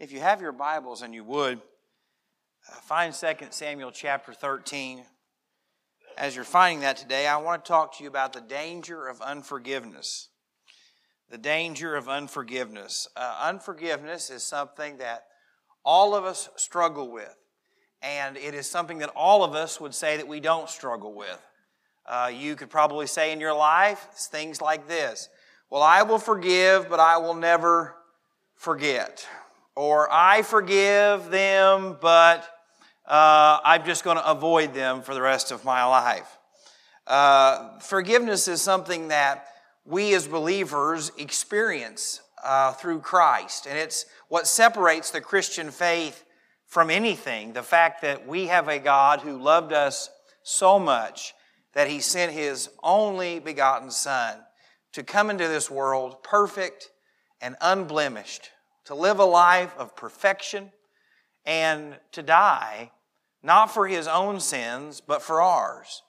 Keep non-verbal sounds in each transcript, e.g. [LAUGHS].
If you have your Bibles and you would, uh, find 2 Samuel chapter 13. As you're finding that today, I want to talk to you about the danger of unforgiveness. The danger of unforgiveness. Uh, unforgiveness is something that all of us struggle with, and it is something that all of us would say that we don't struggle with. Uh, you could probably say in your life things like this Well, I will forgive, but I will never forget. Or I forgive them, but uh, I'm just going to avoid them for the rest of my life. Uh, forgiveness is something that we as believers experience uh, through Christ, and it's what separates the Christian faith from anything the fact that we have a God who loved us so much that he sent his only begotten Son to come into this world perfect and unblemished, to live a life of perfection, and to die not for his own sins, but for ours.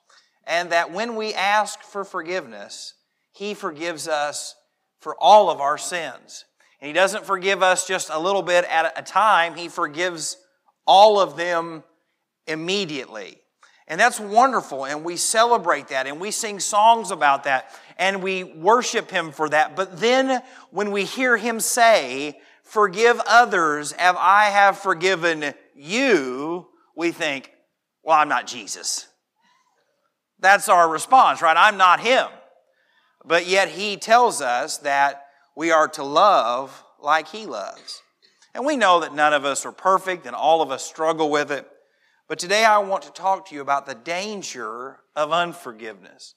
And that when we ask for forgiveness, he forgives us for all of our sins. And he doesn't forgive us just a little bit at a time, he forgives all of them immediately. And that's wonderful, and we celebrate that, and we sing songs about that, and we worship Him for that. But then when we hear Him say, Forgive others as I have forgiven you, we think, Well, I'm not Jesus. That's our response, right? I'm not Him. But yet He tells us that we are to love like He loves. And we know that none of us are perfect, and all of us struggle with it. But today I want to talk to you about the danger of unforgiveness.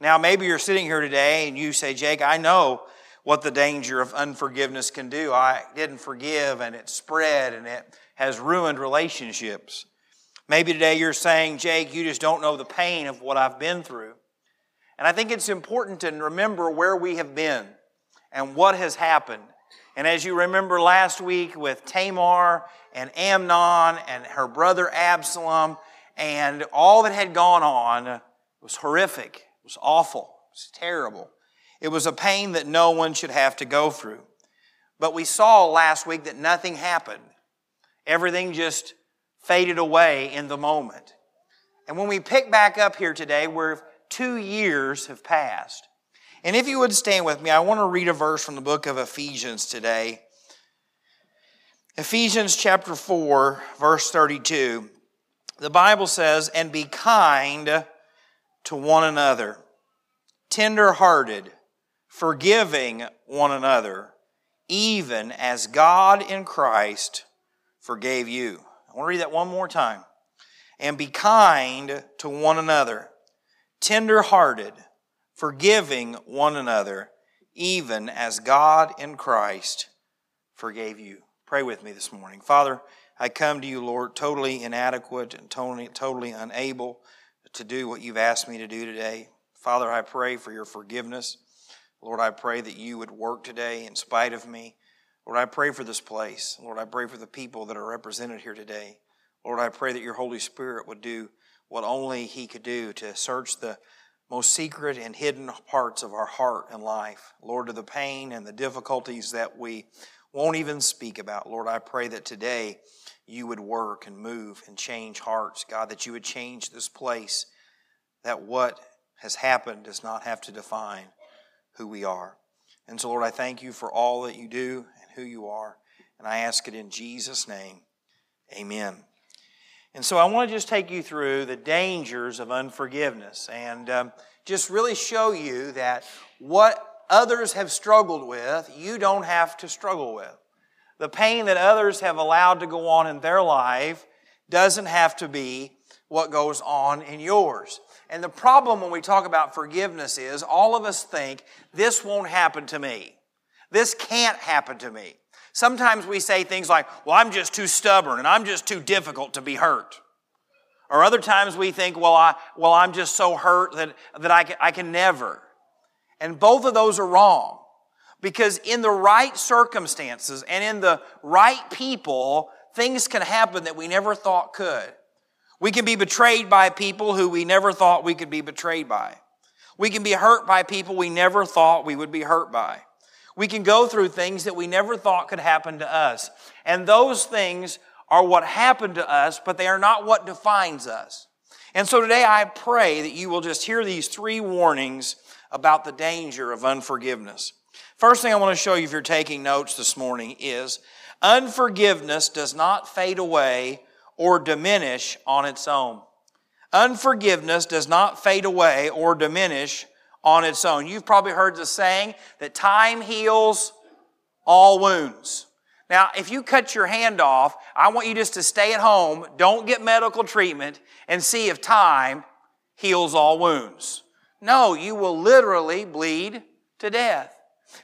Now, maybe you're sitting here today and you say, Jake, I know what the danger of unforgiveness can do. I didn't forgive and it spread and it has ruined relationships. Maybe today you're saying, Jake, you just don't know the pain of what I've been through. And I think it's important to remember where we have been and what has happened and as you remember last week with Tamar and Amnon and her brother Absalom and all that had gone on was horrific, it was awful, it was terrible. It was a pain that no one should have to go through. But we saw last week that nothing happened. Everything just faded away in the moment. And when we pick back up here today, where two years have passed, and if you would stand with me, I want to read a verse from the book of Ephesians today. Ephesians chapter 4, verse 32. The Bible says, And be kind to one another, tender hearted, forgiving one another, even as God in Christ forgave you. I want to read that one more time. And be kind to one another, tender hearted, forgiving one another, even as God in Christ forgave you. Pray with me this morning. Father, I come to you, Lord, totally inadequate and totally, totally unable to do what you've asked me to do today. Father, I pray for your forgiveness. Lord, I pray that you would work today in spite of me. Lord, I pray for this place. Lord, I pray for the people that are represented here today. Lord, I pray that your Holy Spirit would do what only He could do to search the most secret and hidden parts of our heart and life. Lord, to the pain and the difficulties that we won't even speak about. Lord, I pray that today you would work and move and change hearts. God, that you would change this place, that what has happened does not have to define who we are. And so, Lord, I thank you for all that you do and who you are. And I ask it in Jesus' name. Amen. And so I want to just take you through the dangers of unforgiveness and um, just really show you that what others have struggled with, you don't have to struggle with. The pain that others have allowed to go on in their life doesn't have to be what goes on in yours. And the problem when we talk about forgiveness is all of us think this won't happen to me. This can't happen to me. Sometimes we say things like, well, I'm just too stubborn and I'm just too difficult to be hurt. Or other times we think, well, I, well I'm just so hurt that, that I, can, I can never. And both of those are wrong. Because in the right circumstances and in the right people, things can happen that we never thought could. We can be betrayed by people who we never thought we could be betrayed by. We can be hurt by people we never thought we would be hurt by. We can go through things that we never thought could happen to us. And those things are what happened to us, but they are not what defines us. And so today I pray that you will just hear these three warnings about the danger of unforgiveness. First thing I want to show you if you're taking notes this morning is unforgiveness does not fade away or diminish on its own. Unforgiveness does not fade away or diminish on its own. You've probably heard the saying that time heals all wounds. Now, if you cut your hand off, I want you just to stay at home, don't get medical treatment, and see if time heals all wounds. No, you will literally bleed to death.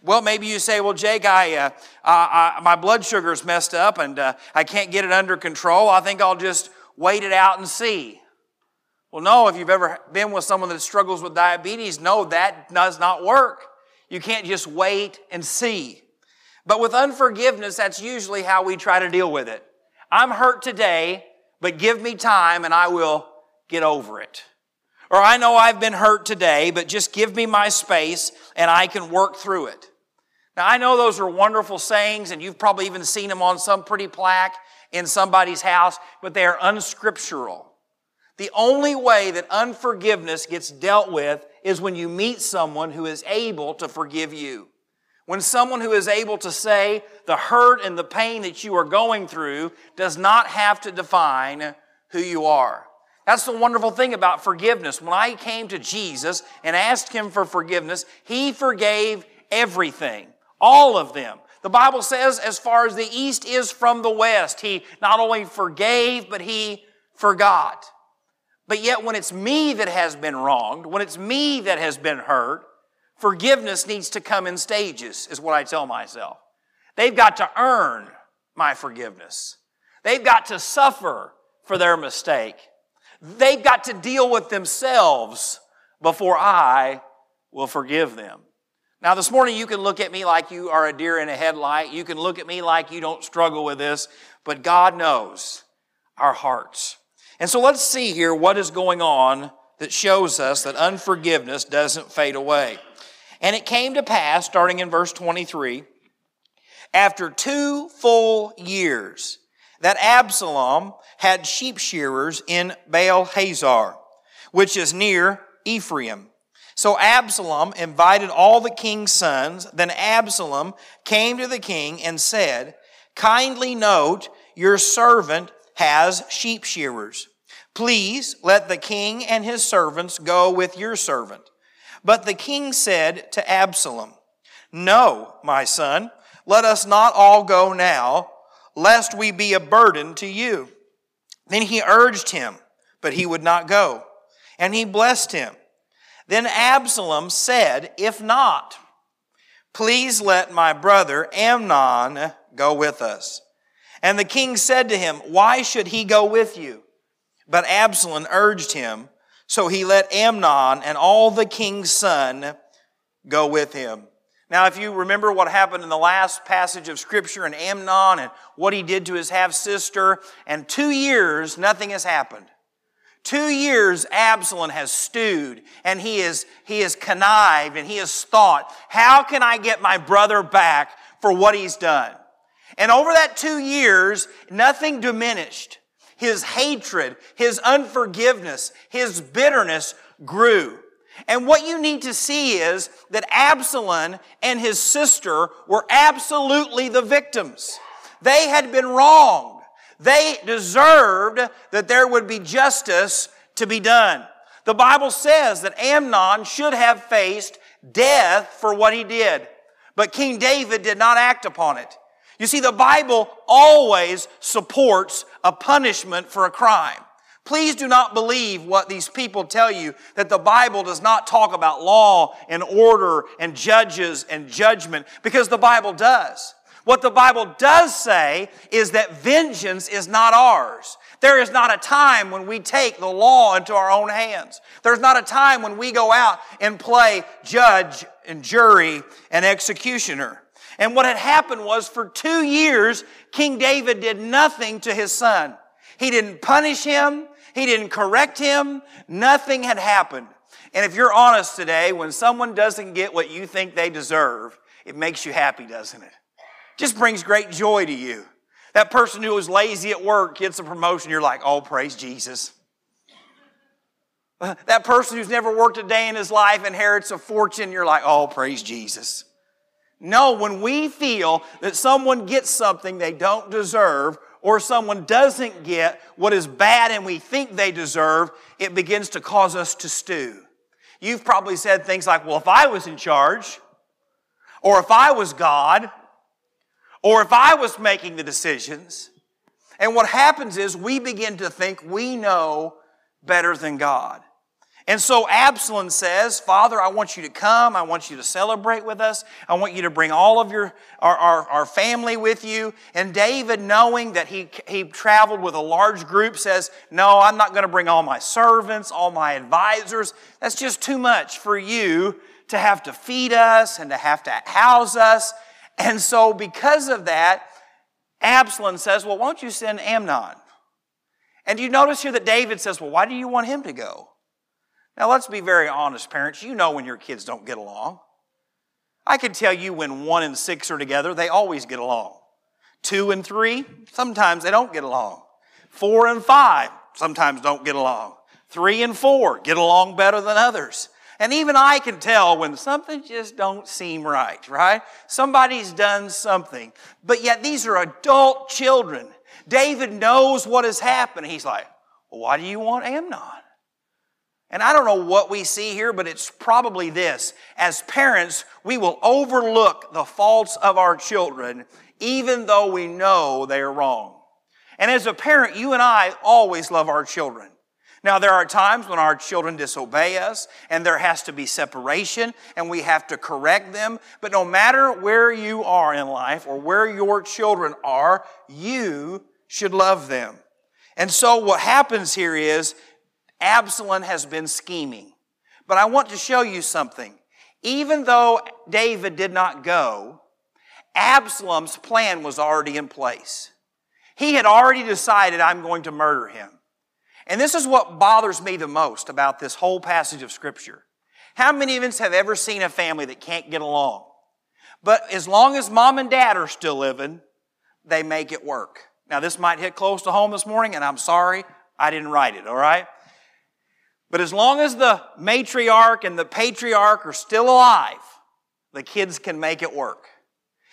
Well, maybe you say, well, Jake, I, uh, I, my blood sugar's messed up and uh, I can't get it under control. I think I'll just wait it out and see. Well, no, if you've ever been with someone that struggles with diabetes, no, that does not work. You can't just wait and see. But with unforgiveness, that's usually how we try to deal with it. I'm hurt today, but give me time and I will get over it. Or I know I've been hurt today, but just give me my space and I can work through it. Now, I know those are wonderful sayings, and you've probably even seen them on some pretty plaque in somebody's house, but they are unscriptural. The only way that unforgiveness gets dealt with is when you meet someone who is able to forgive you. When someone who is able to say the hurt and the pain that you are going through does not have to define who you are. That's the wonderful thing about forgiveness. When I came to Jesus and asked Him for forgiveness, He forgave everything, all of them. The Bible says, as far as the east is from the west, He not only forgave, but He forgot. But yet, when it's me that has been wronged, when it's me that has been hurt, forgiveness needs to come in stages, is what I tell myself. They've got to earn my forgiveness. They've got to suffer for their mistake. They've got to deal with themselves before I will forgive them. Now, this morning, you can look at me like you are a deer in a headlight. You can look at me like you don't struggle with this, but God knows our hearts. And so let's see here what is going on that shows us that unforgiveness doesn't fade away. And it came to pass, starting in verse 23, after two full years, that Absalom had sheep shearers in Baal Hazor, which is near Ephraim. So Absalom invited all the king's sons. Then Absalom came to the king and said, Kindly note, your servant has sheep shearers. Please let the king and his servants go with your servant. But the king said to Absalom, No, my son, let us not all go now lest we be a burden to you. Then he urged him, but he would not go. And he blessed him. Then Absalom said, If not, please let my brother Amnon go with us. And the king said to him, Why should he go with you? But Absalom urged him, so he let Amnon and all the king's son go with him. Now, if you remember what happened in the last passage of Scripture in Amnon and what he did to his half sister, and two years, nothing has happened. Two years, Absalom has stewed and he is, he is connived and he has thought, how can I get my brother back for what he's done? And over that two years, nothing diminished. His hatred, his unforgiveness, his bitterness grew. And what you need to see is that Absalom and his sister were absolutely the victims. They had been wronged. They deserved that there would be justice to be done. The Bible says that Amnon should have faced death for what he did, but King David did not act upon it. You see, the Bible always supports a punishment for a crime. Please do not believe what these people tell you that the Bible does not talk about law and order and judges and judgment because the Bible does. What the Bible does say is that vengeance is not ours. There is not a time when we take the law into our own hands. There's not a time when we go out and play judge and jury and executioner. And what had happened was for two years, King David did nothing to his son. He didn't punish him. He didn't correct him. Nothing had happened. And if you're honest today, when someone doesn't get what you think they deserve, It makes you happy, doesn't it? Just brings great joy to you. That person who was lazy at work gets a promotion, you're like, oh, praise Jesus. [LAUGHS] That person who's never worked a day in his life inherits a fortune, you're like, oh, praise Jesus. No, when we feel that someone gets something they don't deserve, or someone doesn't get what is bad and we think they deserve, it begins to cause us to stew. You've probably said things like, well, if I was in charge, or if I was God, or if I was making the decisions. And what happens is we begin to think we know better than God. And so Absalom says, Father, I want you to come. I want you to celebrate with us. I want you to bring all of your, our, our, our, family with you. And David, knowing that he, he traveled with a large group, says, No, I'm not going to bring all my servants, all my advisors. That's just too much for you to have to feed us and to have to house us. And so because of that, Absalom says, Well, won't you send Amnon? And you notice here that David says, Well, why do you want him to go? Now, let's be very honest, parents. You know when your kids don't get along. I can tell you when one and six are together, they always get along. Two and three, sometimes they don't get along. Four and five, sometimes don't get along. Three and four get along better than others. And even I can tell when something just don't seem right, right? Somebody's done something. But yet these are adult children. David knows what has happened. He's like, well, why do you want Amnon? And I don't know what we see here, but it's probably this. As parents, we will overlook the faults of our children, even though we know they are wrong. And as a parent, you and I always love our children. Now, there are times when our children disobey us, and there has to be separation, and we have to correct them. But no matter where you are in life or where your children are, you should love them. And so, what happens here is Absalom has been scheming. But I want to show you something. Even though David did not go, Absalom's plan was already in place. He had already decided, I'm going to murder him. And this is what bothers me the most about this whole passage of Scripture. How many of us have ever seen a family that can't get along? But as long as mom and dad are still living, they make it work. Now, this might hit close to home this morning, and I'm sorry, I didn't write it, all right? But as long as the matriarch and the patriarch are still alive, the kids can make it work.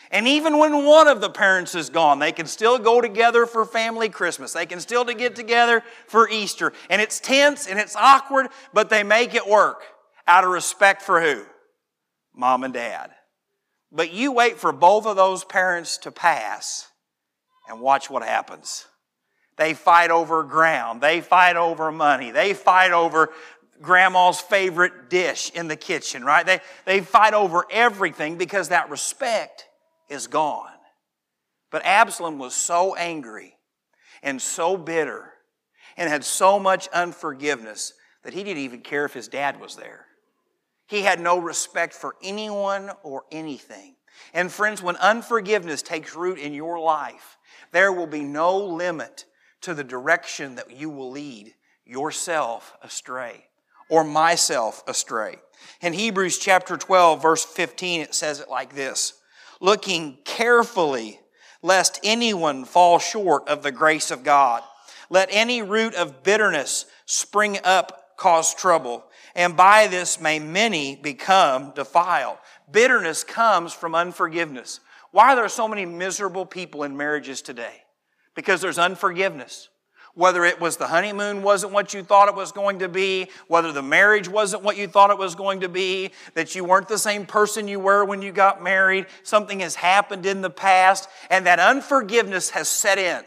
And even when one of the parents is gone, they can still go together for family Christmas. They can still get together for Easter. And it's tense and it's awkward, but they make it work out of respect for who? Mom and dad. But you wait for both of those parents to pass and watch what happens. They fight over ground. They fight over money. They fight over grandma's favorite dish in the kitchen, right? They, they fight over everything because that respect is gone. But Absalom was so angry and so bitter and had so much unforgiveness that he didn't even care if his dad was there. He had no respect for anyone or anything. And friends, when unforgiveness takes root in your life, there will be no limit to the direction that you will lead yourself astray or myself astray. In Hebrews chapter 12, verse 15, it says it like this looking carefully lest anyone fall short of the grace of God. Let any root of bitterness spring up, cause trouble, and by this may many become defiled. Bitterness comes from unforgiveness. Why are there so many miserable people in marriages today? Because there's unforgiveness whether it was the honeymoon wasn't what you thought it was going to be, whether the marriage wasn't what you thought it was going to be, that you weren't the same person you were when you got married, something has happened in the past, and that unforgiveness has set in.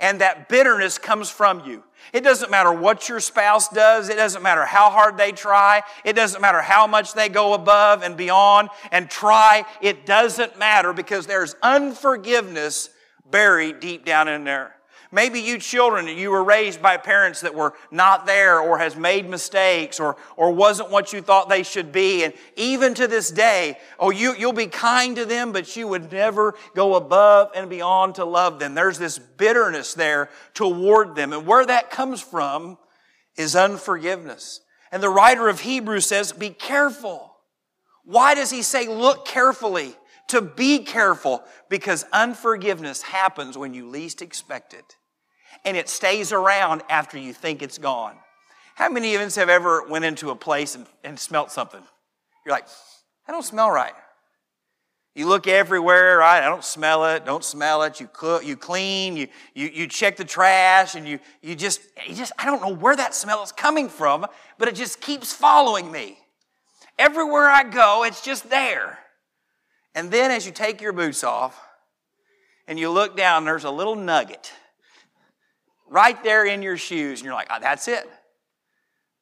And that bitterness comes from you. It doesn't matter what your spouse does. It doesn't matter how hard they try. It doesn't matter how much they go above and beyond and try. It doesn't matter because there's unforgiveness buried deep down in there. Maybe you children, you were raised by parents that were not there or has made mistakes or, or wasn't what you thought they should be. And even to this day, oh, you, you'll be kind to them, but you would never go above and beyond to love them. There's this bitterness there toward them. And where that comes from is unforgiveness. And the writer of Hebrews says, be careful. Why does he say look carefully? To be careful because unforgiveness happens when you least expect it. And it stays around after you think it's gone. How many of us have ever went into a place and, and smelt something? You're like, I don't smell right. You look everywhere, right? I don't smell it, don't smell it. You cook, you clean, you, you, you check the trash, and you, you just, you just, I don't know where that smell is coming from, but it just keeps following me. Everywhere I go, it's just there. And then as you take your boots off and you look down, there's a little nugget right there in your shoes, and you're like, oh, that's it.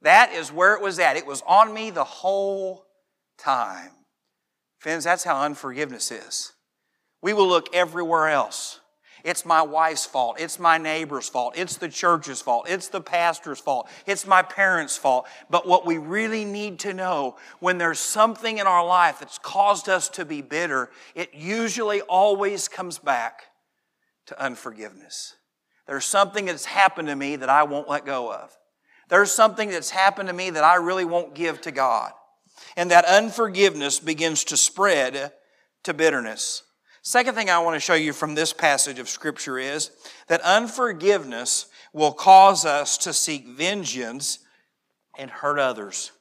That is where it was at. It was on me the whole time. Friends, that's how unforgiveness is. We will look everywhere else. It's my wife's fault. It's my neighbor's fault. It's the church's fault. It's the pastor's fault. It's my parents' fault. But what we really need to know when there's something in our life that's caused us to be bitter, it usually always comes back to unforgiveness. There's something that's happened to me that I won't let go of. There's something that's happened to me that I really won't give to God. And that unforgiveness begins to spread to bitterness. Second thing I want to show you from this passage of Scripture is that unforgiveness will cause us to seek vengeance and hurt others.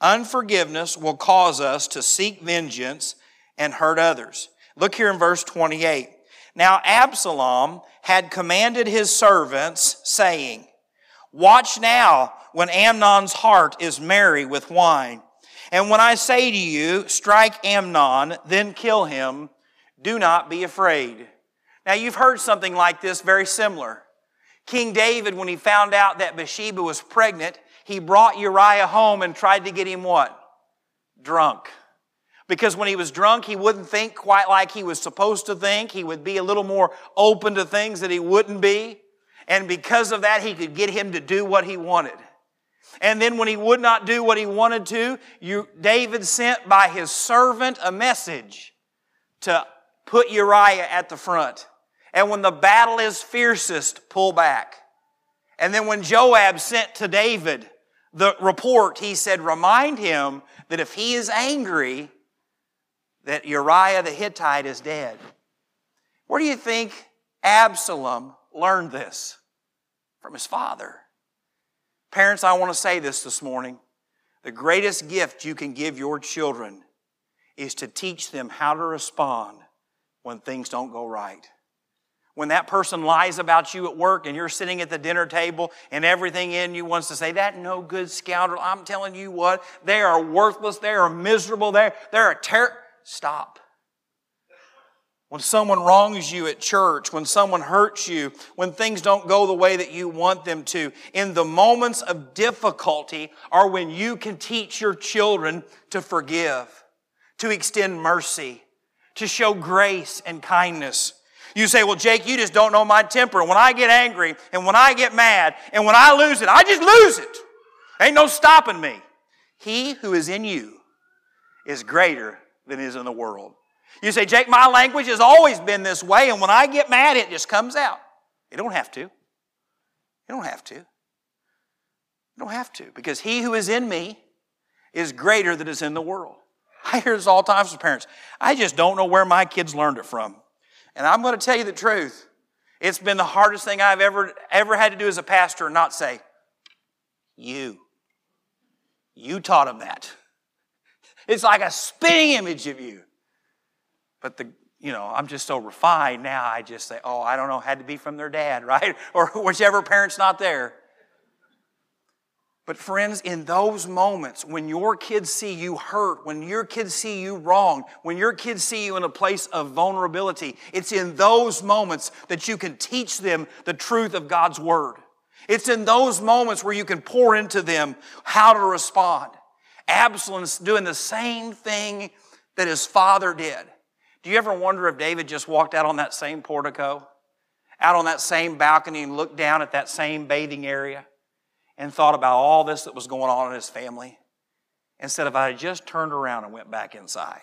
Unforgiveness will cause us to seek vengeance and hurt others. Look here in verse 28. Now Absalom had commanded his servants, saying, Watch now when Amnon's heart is merry with wine and when I say to you, strike Amnon, then kill him, do not be afraid. Now you've heard something like this very similar. King David, when he found out that Bathsheba was pregnant, he brought Uriah home and tried to get him what? Drunk. Because when he was drunk, he wouldn't think quite like he was supposed to think. He would be a little more open to things that he wouldn't be. And because of that, he could get him to do what he wanted. And then when he would not do what he wanted to, you, David sent by his servant a message to put Uriah at the front. And when the battle is fiercest, pull back. And then when Joab sent to David the report, he said, remind him that if he is angry, that Uriah the Hittite is dead. Where do you think Absalom learned this? From his father. Parents, I want to say this this morning. The greatest gift you can give your children is to teach them how to respond when things don't go right. When that person lies about you at work and you're sitting at the dinner table and everything in you wants to say, that no good scoundrel, I'm telling you what, they are worthless, they are miserable, they're, they're a terror. Stop when someone wrongs you at church, when someone hurts you, when things don't go the way that you want them to, in the moments of difficulty are when you can teach your children to forgive, to extend mercy, to show grace and kindness. You say, well, Jake, you just don't know my temper. When I get angry and when I get mad and when I lose it, I just lose it. Ain't no stopping me. He who is in you is greater than is in the world. You say, Jake, my language has always been this way, and when I get mad, it just comes out. You don't have to. You don't have to. You don't have to, because he who is in me is greater than is in the world. I hear this all the time from parents. I just don't know where my kids learned it from. And I'm going to tell you the truth. It's been the hardest thing I've ever, ever had to do as a pastor, and not say, you. You taught them that. It's like a spinning image of you. But the, you know, I'm just so refined now, I just say, oh, I don't know, had to be from their dad, [LAUGHS] right? Or whichever parent's not there. But, friends, in those moments, when your kids see you hurt, when your kids see you wrong, when your kids see you in a place of vulnerability, it's in those moments that you can teach them the truth of God's Word. It's in those moments where you can pour into them how to respond. Absalom's doing the same thing that his father did. Do you ever wonder if David just walked out on that same portico, out on that same balcony, and looked down at that same bathing area and thought about all this that was going on in his family? Instead of I had just turned around and went back inside.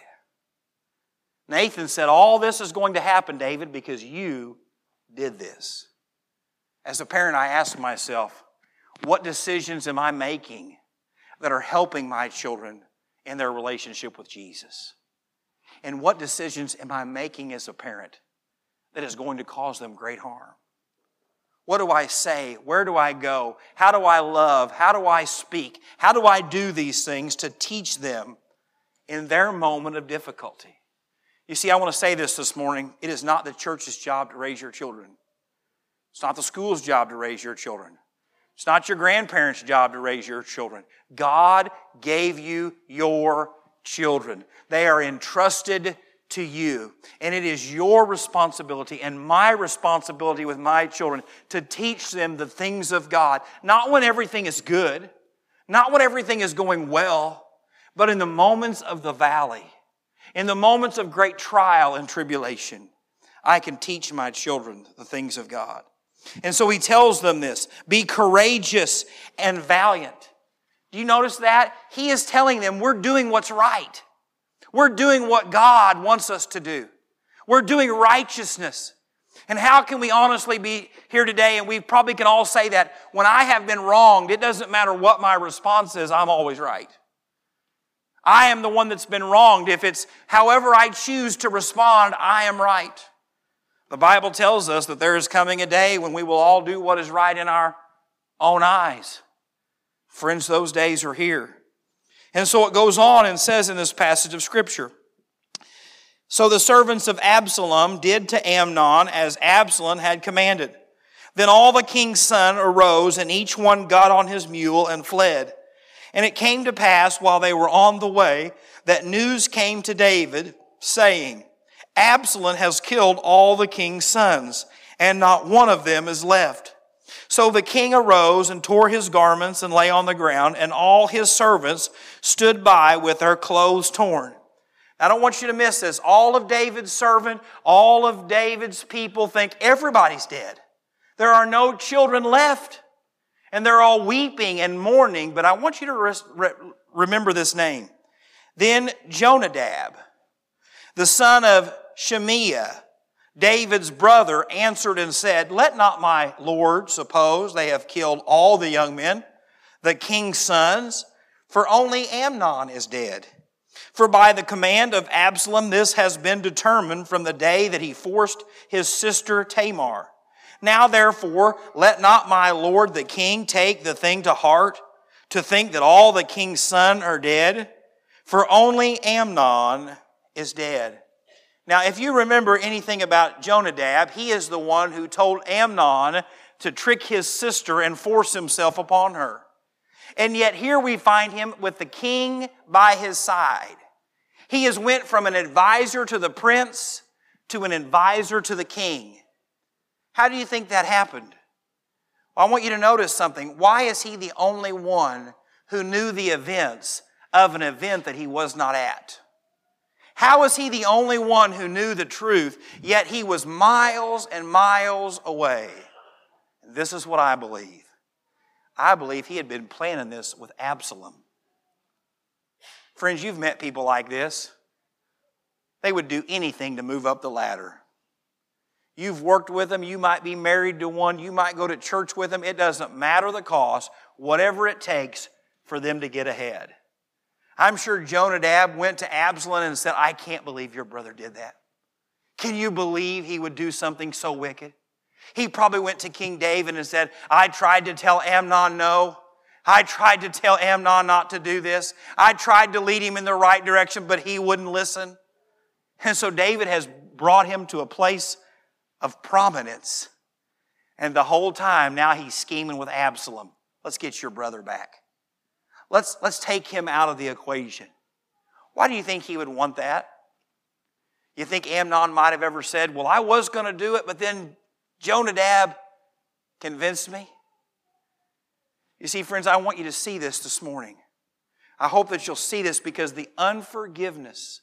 Nathan said, All this is going to happen, David, because you did this. As a parent, I ask myself, what decisions am I making that are helping my children in their relationship with Jesus? And what decisions am I making as a parent that is going to cause them great harm? What do I say? Where do I go? How do I love? How do I speak? How do I do these things to teach them in their moment of difficulty? You see, I want to say this this morning. It is not the church's job to raise your children. It's not the school's job to raise your children. It's not your grandparents' job to raise your children. God gave you your children. They are entrusted to you. And it is your responsibility and my responsibility with my children to teach them the things of God. Not when everything is good, not when everything is going well, but in the moments of the valley, in the moments of great trial and tribulation. I can teach my children the things of God. And so he tells them this be courageous and valiant. Do you notice that? He is telling them we're doing what's right. We're doing what God wants us to do. We're doing righteousness. And how can we honestly be here today? And we probably can all say that when I have been wronged, it doesn't matter what my response is, I'm always right. I am the one that's been wronged. If it's however I choose to respond, I am right. The Bible tells us that there is coming a day when we will all do what is right in our own eyes. Friends, those days are here. And so it goes on and says in this passage of Scripture So the servants of Absalom did to Amnon as Absalom had commanded. Then all the king's son arose, and each one got on his mule and fled. And it came to pass while they were on the way that news came to David, saying, Absalom has killed all the king's sons, and not one of them is left. So the king arose and tore his garments and lay on the ground, and all his servants stood by with their clothes torn. I don't want you to miss this. All of David's servant, all of David's people think everybody's dead. There are no children left. And they're all weeping and mourning, but I want you to re- remember this name. Then Jonadab, the son of Shimeah, David's brother answered and said, Let not my Lord suppose they have killed all the young men, the king's sons, for only Amnon is dead. For by the command of Absalom, this has been determined from the day that he forced his sister Tamar. Now therefore, let not my Lord the king take the thing to heart, to think that all the king's sons are dead, for only Amnon is dead. Now, if you remember anything about Jonadab, he is the one who told Amnon to trick his sister and force himself upon her. And yet here we find him with the king by his side. He has went from an advisor to the prince to an advisor to the king. How do you think that happened? Well, I want you to notice something. Why is he the only one who knew the events of an event that he was not at? How was he the only one who knew the truth, yet he was miles and miles away? This is what I believe. I believe he had been planning this with Absalom. Friends, you've met people like this. They would do anything to move up the ladder. You've worked with them, you might be married to one, you might go to church with them. It doesn't matter the cost, whatever it takes for them to get ahead. I'm sure Jonadab went to Absalom and said, I can't believe your brother did that. Can you believe he would do something so wicked? He probably went to King David and said, I tried to tell Amnon no. I tried to tell Amnon not to do this. I tried to lead him in the right direction, but he wouldn't listen. And so David has brought him to a place of prominence. And the whole time now he's scheming with Absalom. Let's get your brother back. Let's, let's take him out of the equation. Why do you think he would want that? You think Amnon might have ever said, Well, I was going to do it, but then Jonadab convinced me? You see, friends, I want you to see this this morning. I hope that you'll see this because the unforgiveness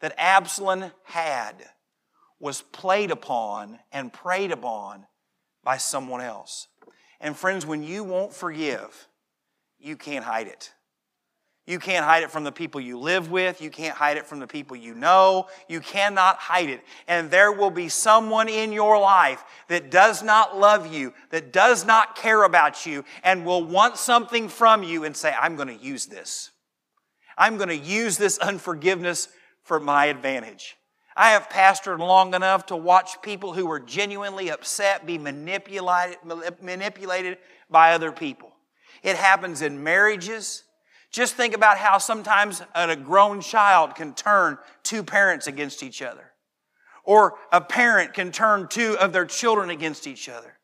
that Absalom had was played upon and preyed upon by someone else. And friends, when you won't forgive, you can't hide it. You can't hide it from the people you live with. You can't hide it from the people you know. You cannot hide it. And there will be someone in your life that does not love you, that does not care about you, and will want something from you and say, I'm going to use this. I'm going to use this unforgiveness for my advantage. I have pastored long enough to watch people who were genuinely upset be manipulated, manipulated by other people. It happens in marriages. Just think about how sometimes a grown child can turn two parents against each other. Or a parent can turn two of their children against each other.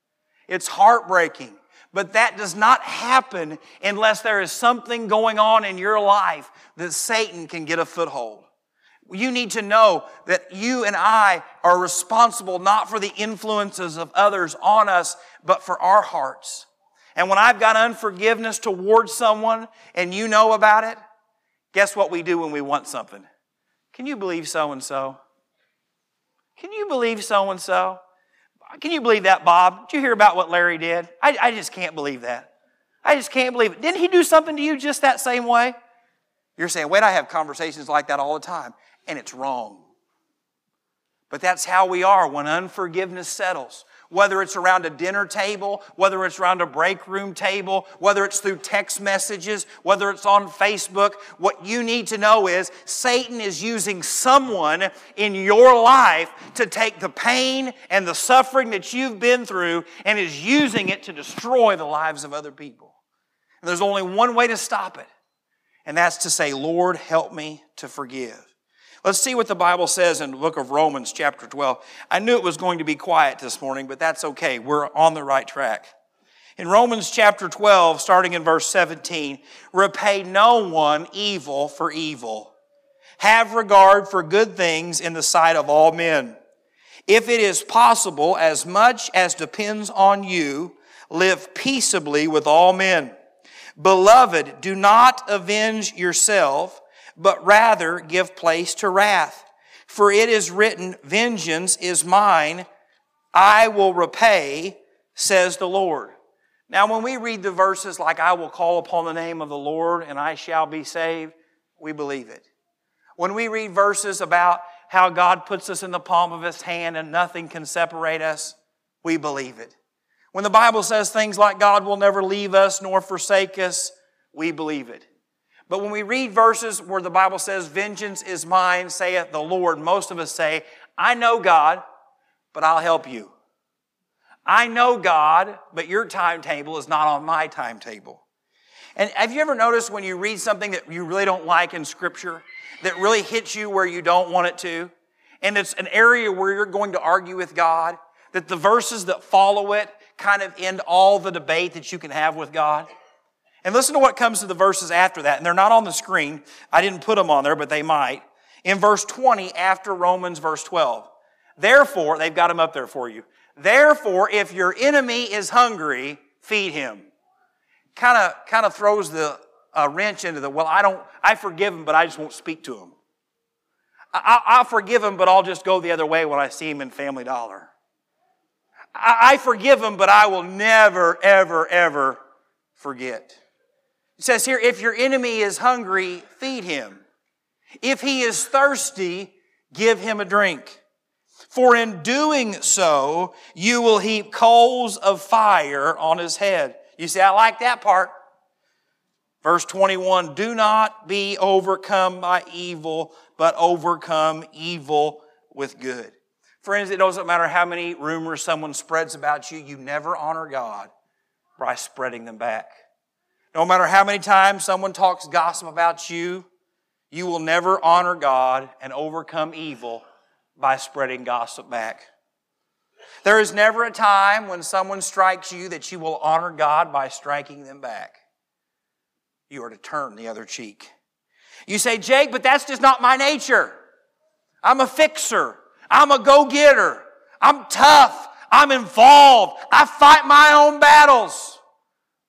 It's heartbreaking. But that does not happen unless there is something going on in your life that Satan can get a foothold. You need to know that you and I are responsible not for the influences of others on us, but for our hearts. And when I've got unforgiveness towards someone and you know about it, guess what we do when we want something? Can you believe so and so? Can you believe so and so? Can you believe that, Bob? Did you hear about what Larry did? I, I just can't believe that. I just can't believe it. Didn't he do something to you just that same way? You're saying, wait, I have conversations like that all the time, and it's wrong. But that's how we are when unforgiveness settles whether it's around a dinner table, whether it's around a break room table, whether it's through text messages, whether it's on Facebook, what you need to know is Satan is using someone in your life to take the pain and the suffering that you've been through and is using it to destroy the lives of other people. And there's only one way to stop it, and that's to say, Lord, help me to forgive. Let's see what the Bible says in the book of Romans, chapter 12. I knew it was going to be quiet this morning, but that's okay. We're on the right track. In Romans chapter 12, starting in verse 17, repay no one evil for evil. Have regard for good things in the sight of all men. If it is possible, as much as depends on you, live peaceably with all men. Beloved, do not avenge yourself but rather give place to wrath. For it is written, Vengeance is mine, I will repay, says the Lord. Now, when we read the verses like, I will call upon the name of the Lord and I shall be saved, we believe it. When we read verses about how God puts us in the palm of His hand and nothing can separate us, we believe it. When the Bible says things like God will never leave us nor forsake us, we believe it. But when we read verses where the Bible says, Vengeance is mine, saith the Lord, most of us say, I know God, but I'll help you. I know God, but your timetable is not on my timetable. And have you ever noticed when you read something that you really don't like in Scripture, that really hits you where you don't want it to, and it's an area where you're going to argue with God, that the verses that follow it kind of end all the debate that you can have with God? And listen to what comes to the verses after that. And they're not on the screen. I didn't put them on there, but they might. In verse 20, after Romans verse 12. Therefore, they've got them up there for you. Therefore, if your enemy is hungry, feed him. Kind of, kind of throws the uh, wrench into the, well, I don't, I forgive him, but I just won't speak to him. I, will forgive him, but I'll just go the other way when I see him in Family Dollar. I, I forgive him, but I will never, ever, ever forget. It says here, if your enemy is hungry, feed him. If he is thirsty, give him a drink. For in doing so, you will heap coals of fire on his head. You see, I like that part. Verse 21 Do not be overcome by evil, but overcome evil with good. Friends, it doesn't matter how many rumors someone spreads about you, you never honor God by spreading them back. No matter how many times someone talks gossip about you, you will never honor God and overcome evil by spreading gossip back. There is never a time when someone strikes you that you will honor God by striking them back. You are to turn the other cheek. You say, Jake, but that's just not my nature. I'm a fixer. I'm a go getter. I'm tough. I'm involved. I fight my own battles.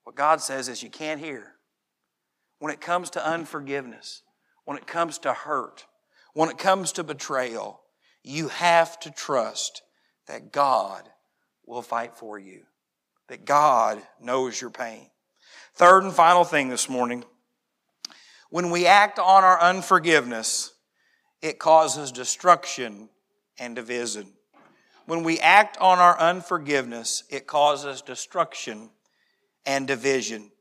What God says is you can't hear. When it comes to unforgiveness, when it comes to hurt, when it comes to betrayal, you have to trust that God will fight for you, that God knows your pain. Third and final thing this morning when we act on our unforgiveness, it causes destruction and division. When we act on our unforgiveness, it causes destruction and division.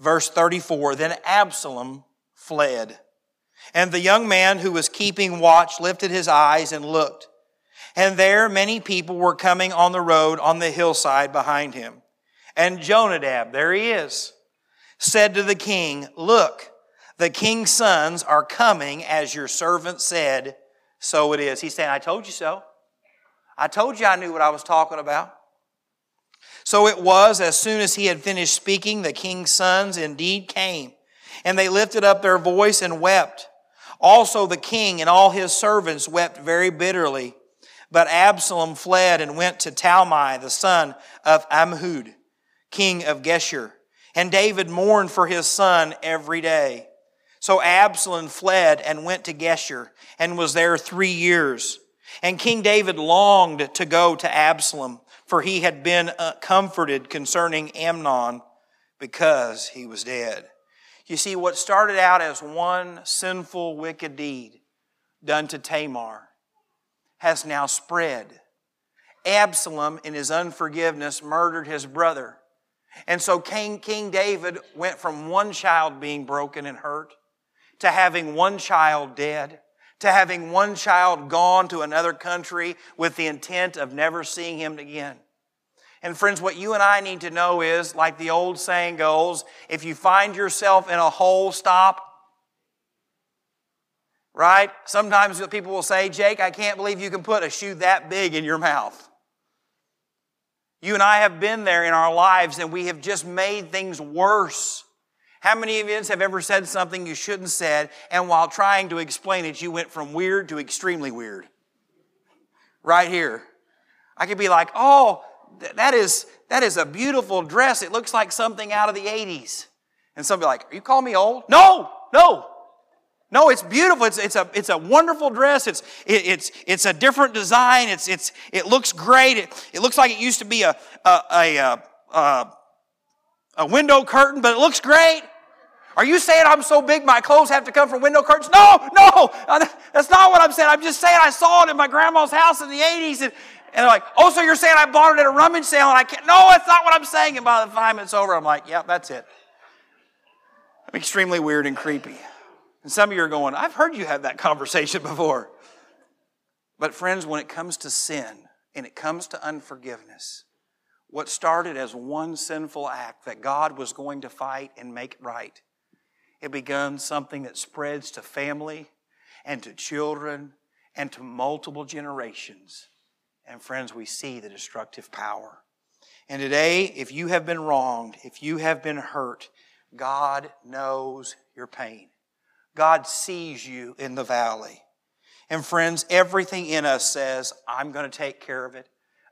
Verse 34 Then Absalom fled And the young man who was keeping watch lifted his eyes and looked. And there many people were coming on the road on the hillside behind him. And Jonadab, there he is, said to the king, Look, the king's sons are coming as your servant said, so it is. He's saying, I told you so. I told you I knew what I was talking about. So it was, as soon as he had finished speaking, the king's sons indeed came, and they lifted up their voice and wept. Also the king and all his servants wept very bitterly. But Absalom fled and went to Talmai, the son of Ammihud, king of Geshur. And David mourned for his son every day. So Absalom fled and went to Geshur and was there three years. And King David longed to go to Absalom, for he had been uh, comforted concerning Amnon because he was dead. You see, what started out as one sinful, wicked deed done to Tamar has now spread. Absalom, in his unforgiveness, murdered his brother. And so King, King David went from one child being broken and hurt to having one child dead, to having one child gone to another country with the intent of never seeing him again. And friends, what you and I need to know is, like the old saying goes, if you find yourself in a hole, stop. Right? Sometimes people will say, Jake, I can't believe you can put a shoe that big in your mouth. You and I have been there in our lives and we have just made things worse. How many of you have ever said something you shouldn't said and while trying to explain it, you went from weird to extremely weird? Right here. I could be like, oh, that is, that is a beautiful dress. It looks like something out of the 80s. And somebody like, are you calling me old? No, no. No, it's beautiful. It's, it's, a, it's a wonderful dress. It's, it, it's, it's a different design. It's, it's, it looks great. It, it looks like it used to be a, a, a, a, a window curtain, but it looks great. Are you saying I'm so big my clothes have to come from window curtains? No, no, uh, that's not what I'm saying. I'm just saying I saw it in my grandma's house in the 80s and, and they're like, oh, so you're saying I bought it at a rummage sale and I can't? No, that's not what I'm saying. And by the time it's over, I'm like, yeah, that's it. I'm extremely weird and creepy. And some of you are going, I've heard you have that conversation [LAUGHS] before. But friends, when it comes to sin and it comes to unforgiveness, what started as one sinful act that God was going to fight and make right, it becomes something that spreads to family and to children and to multiple generations. And friends, we see the destructive power. And today, if you have been wronged, if you have been hurt, God knows your pain. God sees you in the valley. And friends, everything in us says, I'm going to take care of it.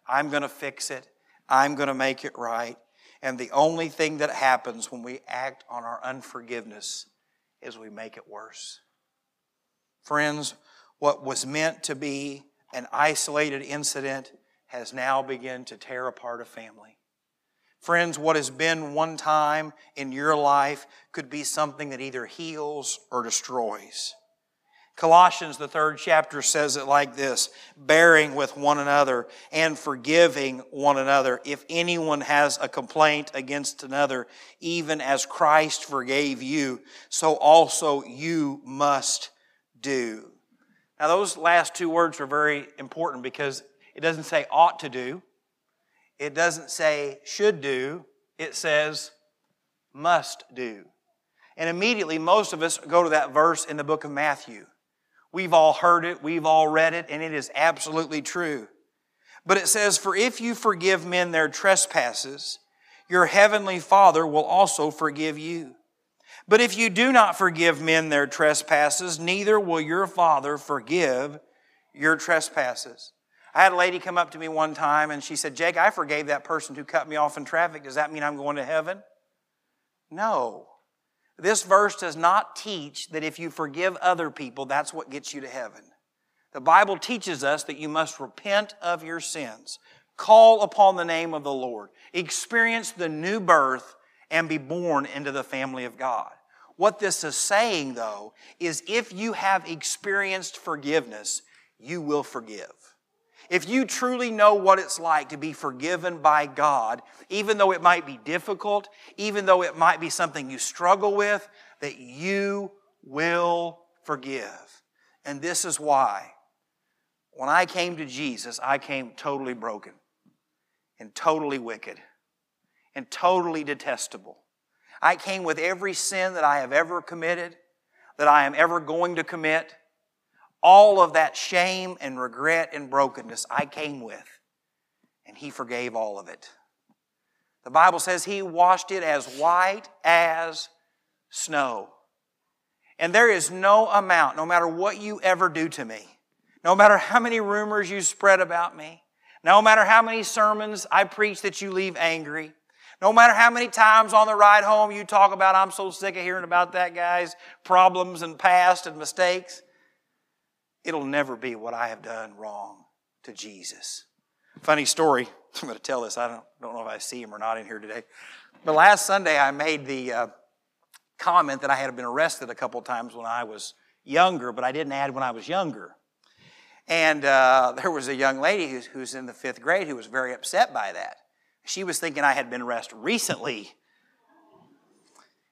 I'm going to fix it. I'm going to make it right. And the only thing that happens when we act on our unforgiveness is we make it worse. Friends, what was meant to be an isolated incident has now begun to tear apart a family. Friends, what has been one time in your life could be something that either heals or destroys. Colossians, the third chapter, says it like this bearing with one another and forgiving one another. If anyone has a complaint against another, even as Christ forgave you, so also you must do. Now, those last two words are very important because it doesn't say ought to do, it doesn't say should do, it says must do. And immediately, most of us go to that verse in the book of Matthew. We've all heard it, we've all read it, and it is absolutely true. But it says, For if you forgive men their trespasses, your heavenly Father will also forgive you. But if you do not forgive men their trespasses, neither will your Father forgive your trespasses. I had a lady come up to me one time and she said, Jake, I forgave that person who cut me off in traffic. Does that mean I'm going to heaven? No. This verse does not teach that if you forgive other people, that's what gets you to heaven. The Bible teaches us that you must repent of your sins, call upon the name of the Lord, experience the new birth, and be born into the family of God. What this is saying, though, is if you have experienced forgiveness, you will forgive. If you truly know what it's like to be forgiven by God, even though it might be difficult, even though it might be something you struggle with, that you will forgive. And this is why. When I came to Jesus, I came totally broken and totally wicked and totally detestable. I came with every sin that I have ever committed, that I am ever going to commit. All of that shame and regret and brokenness I came with. And He forgave all of it. The Bible says He washed it as white as snow. And there is no amount, no matter what you ever do to me, no matter how many rumors you spread about me, no matter how many sermons I preach that you leave angry, no matter how many times on the ride home you talk about, I'm so sick of hearing about that guy's problems and past and mistakes, it'll never be what I have done wrong to Jesus. Funny story. [LAUGHS] I'm going to tell this. I don't, don't know if I see him or not in here today. But last Sunday, I made the uh, comment that I had been arrested a couple times when I was younger, but I didn't add when I was younger. And uh, there was a young lady who's, who's in the fifth grade who was very upset by that. She was thinking I had been arrested recently.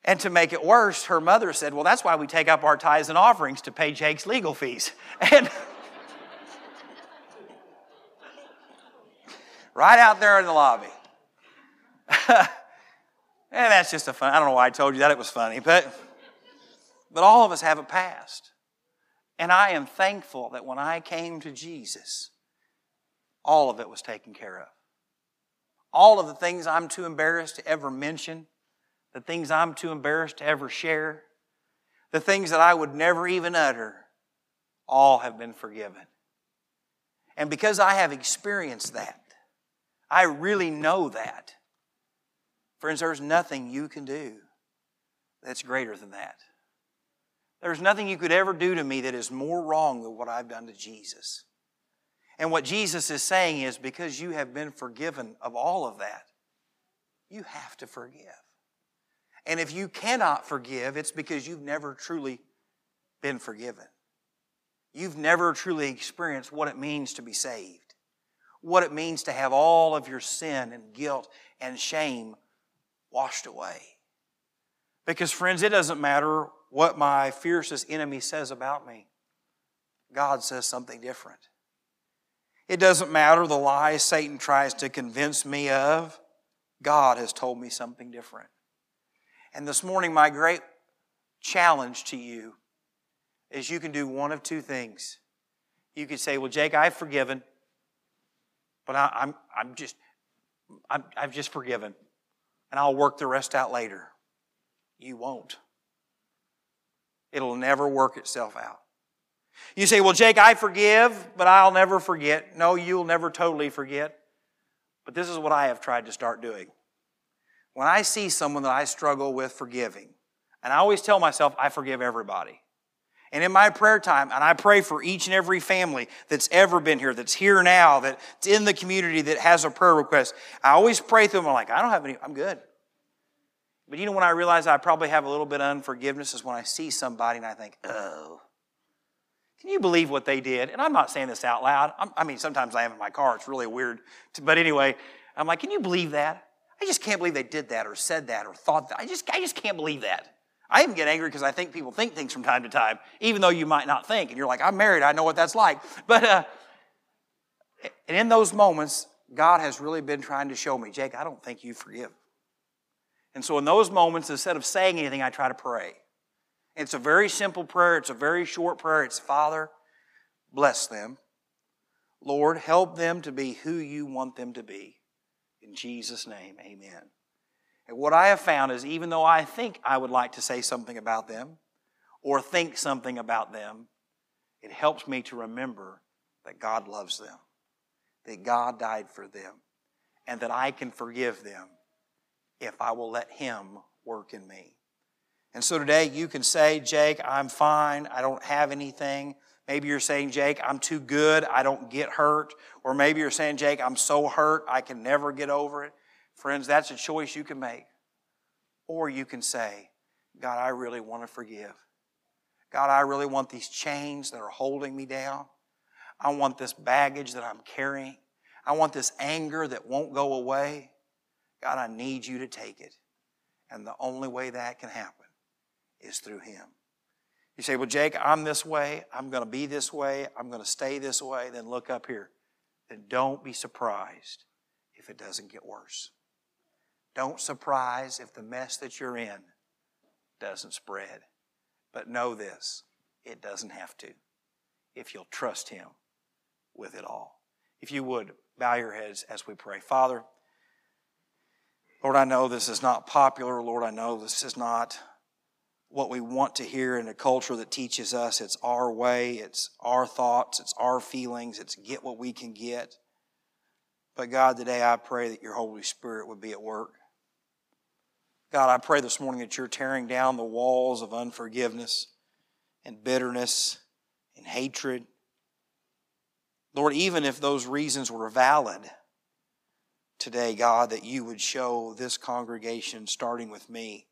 And to make it worse, her mother said, Well, that's why we take up our tithes and offerings to pay Jake's legal fees. [LAUGHS] And right out there in the lobby. [LAUGHS] and that's just a fun. I don't know why I told you that it was funny, but but all of us have a past. And I am thankful that when I came to Jesus, all of it was taken care of. All of the things I'm too embarrassed to ever mention, the things I'm too embarrassed to ever share, the things that I would never even utter, all have been forgiven. And because I have experienced that, I really know that. Friends, there's nothing you can do that's greater than that. There's nothing you could ever do to me that is more wrong than what I've done to Jesus. And what Jesus is saying is because you have been forgiven of all of that, you have to forgive. And if you cannot forgive, it's because you've never truly been forgiven. You've never truly experienced what it means to be saved, what it means to have all of your sin and guilt and shame washed away. Because, friends, it doesn't matter what my fiercest enemy says about me, God says something different. It doesn't matter the lies Satan tries to convince me of, God has told me something different. And this morning, my great challenge to you is you can do one of two things. You could say, Well, Jake, I've forgiven, but I, am I'm, I'm just, I'm, I've just forgiven, and I'll work the rest out later. You won't. It'll never work itself out. You say, Well, Jake, I forgive, but I'll never forget. No, you'll never totally forget. But this is what I have tried to start doing. When I see someone that I struggle with forgiving, and I always tell myself, I forgive everybody. And in my prayer time, and I pray for each and every family that's ever been here, that's here now, that's in the community that has a prayer request, I always pray through them. I'm like, I don't have any, I'm good. But you know when I realize I probably have a little bit of unforgiveness is when I see somebody and I think, oh, can you believe what they did? And I'm not saying this out loud. I'm, i mean, sometimes I am in my car. It's really weird. To, but anyway, I'm like, can you believe that? I just can't believe they did that or said that or thought that. I just, I just can't believe that. I even get angry because I think people think things from time to time, even though you might not think. And you're like, I'm married. I know what that's like. But, uh, and in those moments, God has really been trying to show me, Jake, I don't think you forgive. And so in those moments, instead of saying anything, I try to pray. It's a very simple prayer, it's a very short prayer. It's Father, bless them. Lord, help them to be who you want them to be. In Jesus' name, amen. And what I have found is even though I think I would like to say something about them or think something about them, it helps me to remember that God loves them, that God died for them, and that I can forgive them if I will let Him work in me. And so today you can say, Jake, I'm fine. I don't have anything. Maybe you're saying, Jake, I'm too good. I don't get hurt. Or maybe you're saying, Jake, I'm so hurt. I can never get over it. Friends, that's a choice you can make. Or you can say, God, I really want to forgive. God, I really want these chains that are holding me down. I want this baggage that I'm carrying. I want this anger that won't go away. God, I need you to take it. And the only way that can happen is through Him. You say, Well, Jake, I'm this way. I'm going to be this way. I'm going to stay this way. Then look up here. Then don't be surprised if it doesn't get worse. Don't surprise if the mess that you're in doesn't spread. But know this it doesn't have to if you'll trust Him with it all. If you would, bow your heads as we pray. Father, Lord, I know this is not popular. Lord, I know this is not what we want to hear in a culture that teaches us it's our way, it's our thoughts, it's our feelings, it's get what we can get. But God, today I pray that your Holy Spirit would be at work. God, I pray this morning that you're tearing down the walls of unforgiveness and bitterness and hatred. Lord, even if those reasons were valid today, God, that you would show this congregation, starting with me,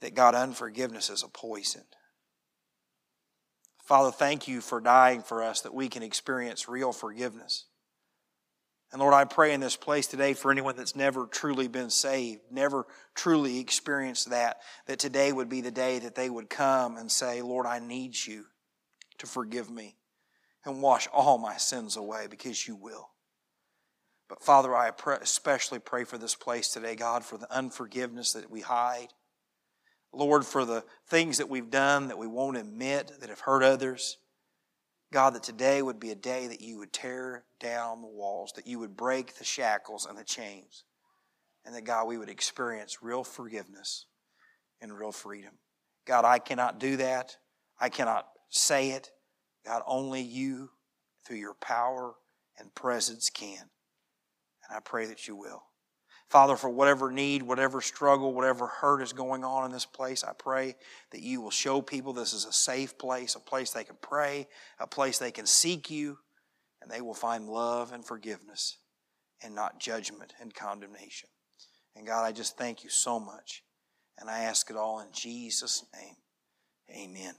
that God, unforgiveness is a poison. Father, thank you for dying for us that we can experience real forgiveness. And Lord, I pray in this place today for anyone that's never truly been saved, never truly experienced that, that today would be the day that they would come and say, Lord, I need you to forgive me and wash all my sins away because you will. But Father, I especially pray for this place today, God, for the unforgiveness that we hide. Lord, for the things that we've done that we won't admit that have hurt others. God, that today would be a day that you would tear down the walls, that you would break the shackles and the chains, and that, God, we would experience real forgiveness and real freedom. God, I cannot do that. I cannot say it. God, only you, through your power and presence, can. And I pray that you will. Father, for whatever need, whatever struggle, whatever hurt is going on in this place, I pray that you will show people this is a safe place, a place they can pray, a place they can seek you, and they will find love and forgiveness and not judgment and condemnation. And God, I just thank you so much. And I ask it all in Jesus' name. Amen.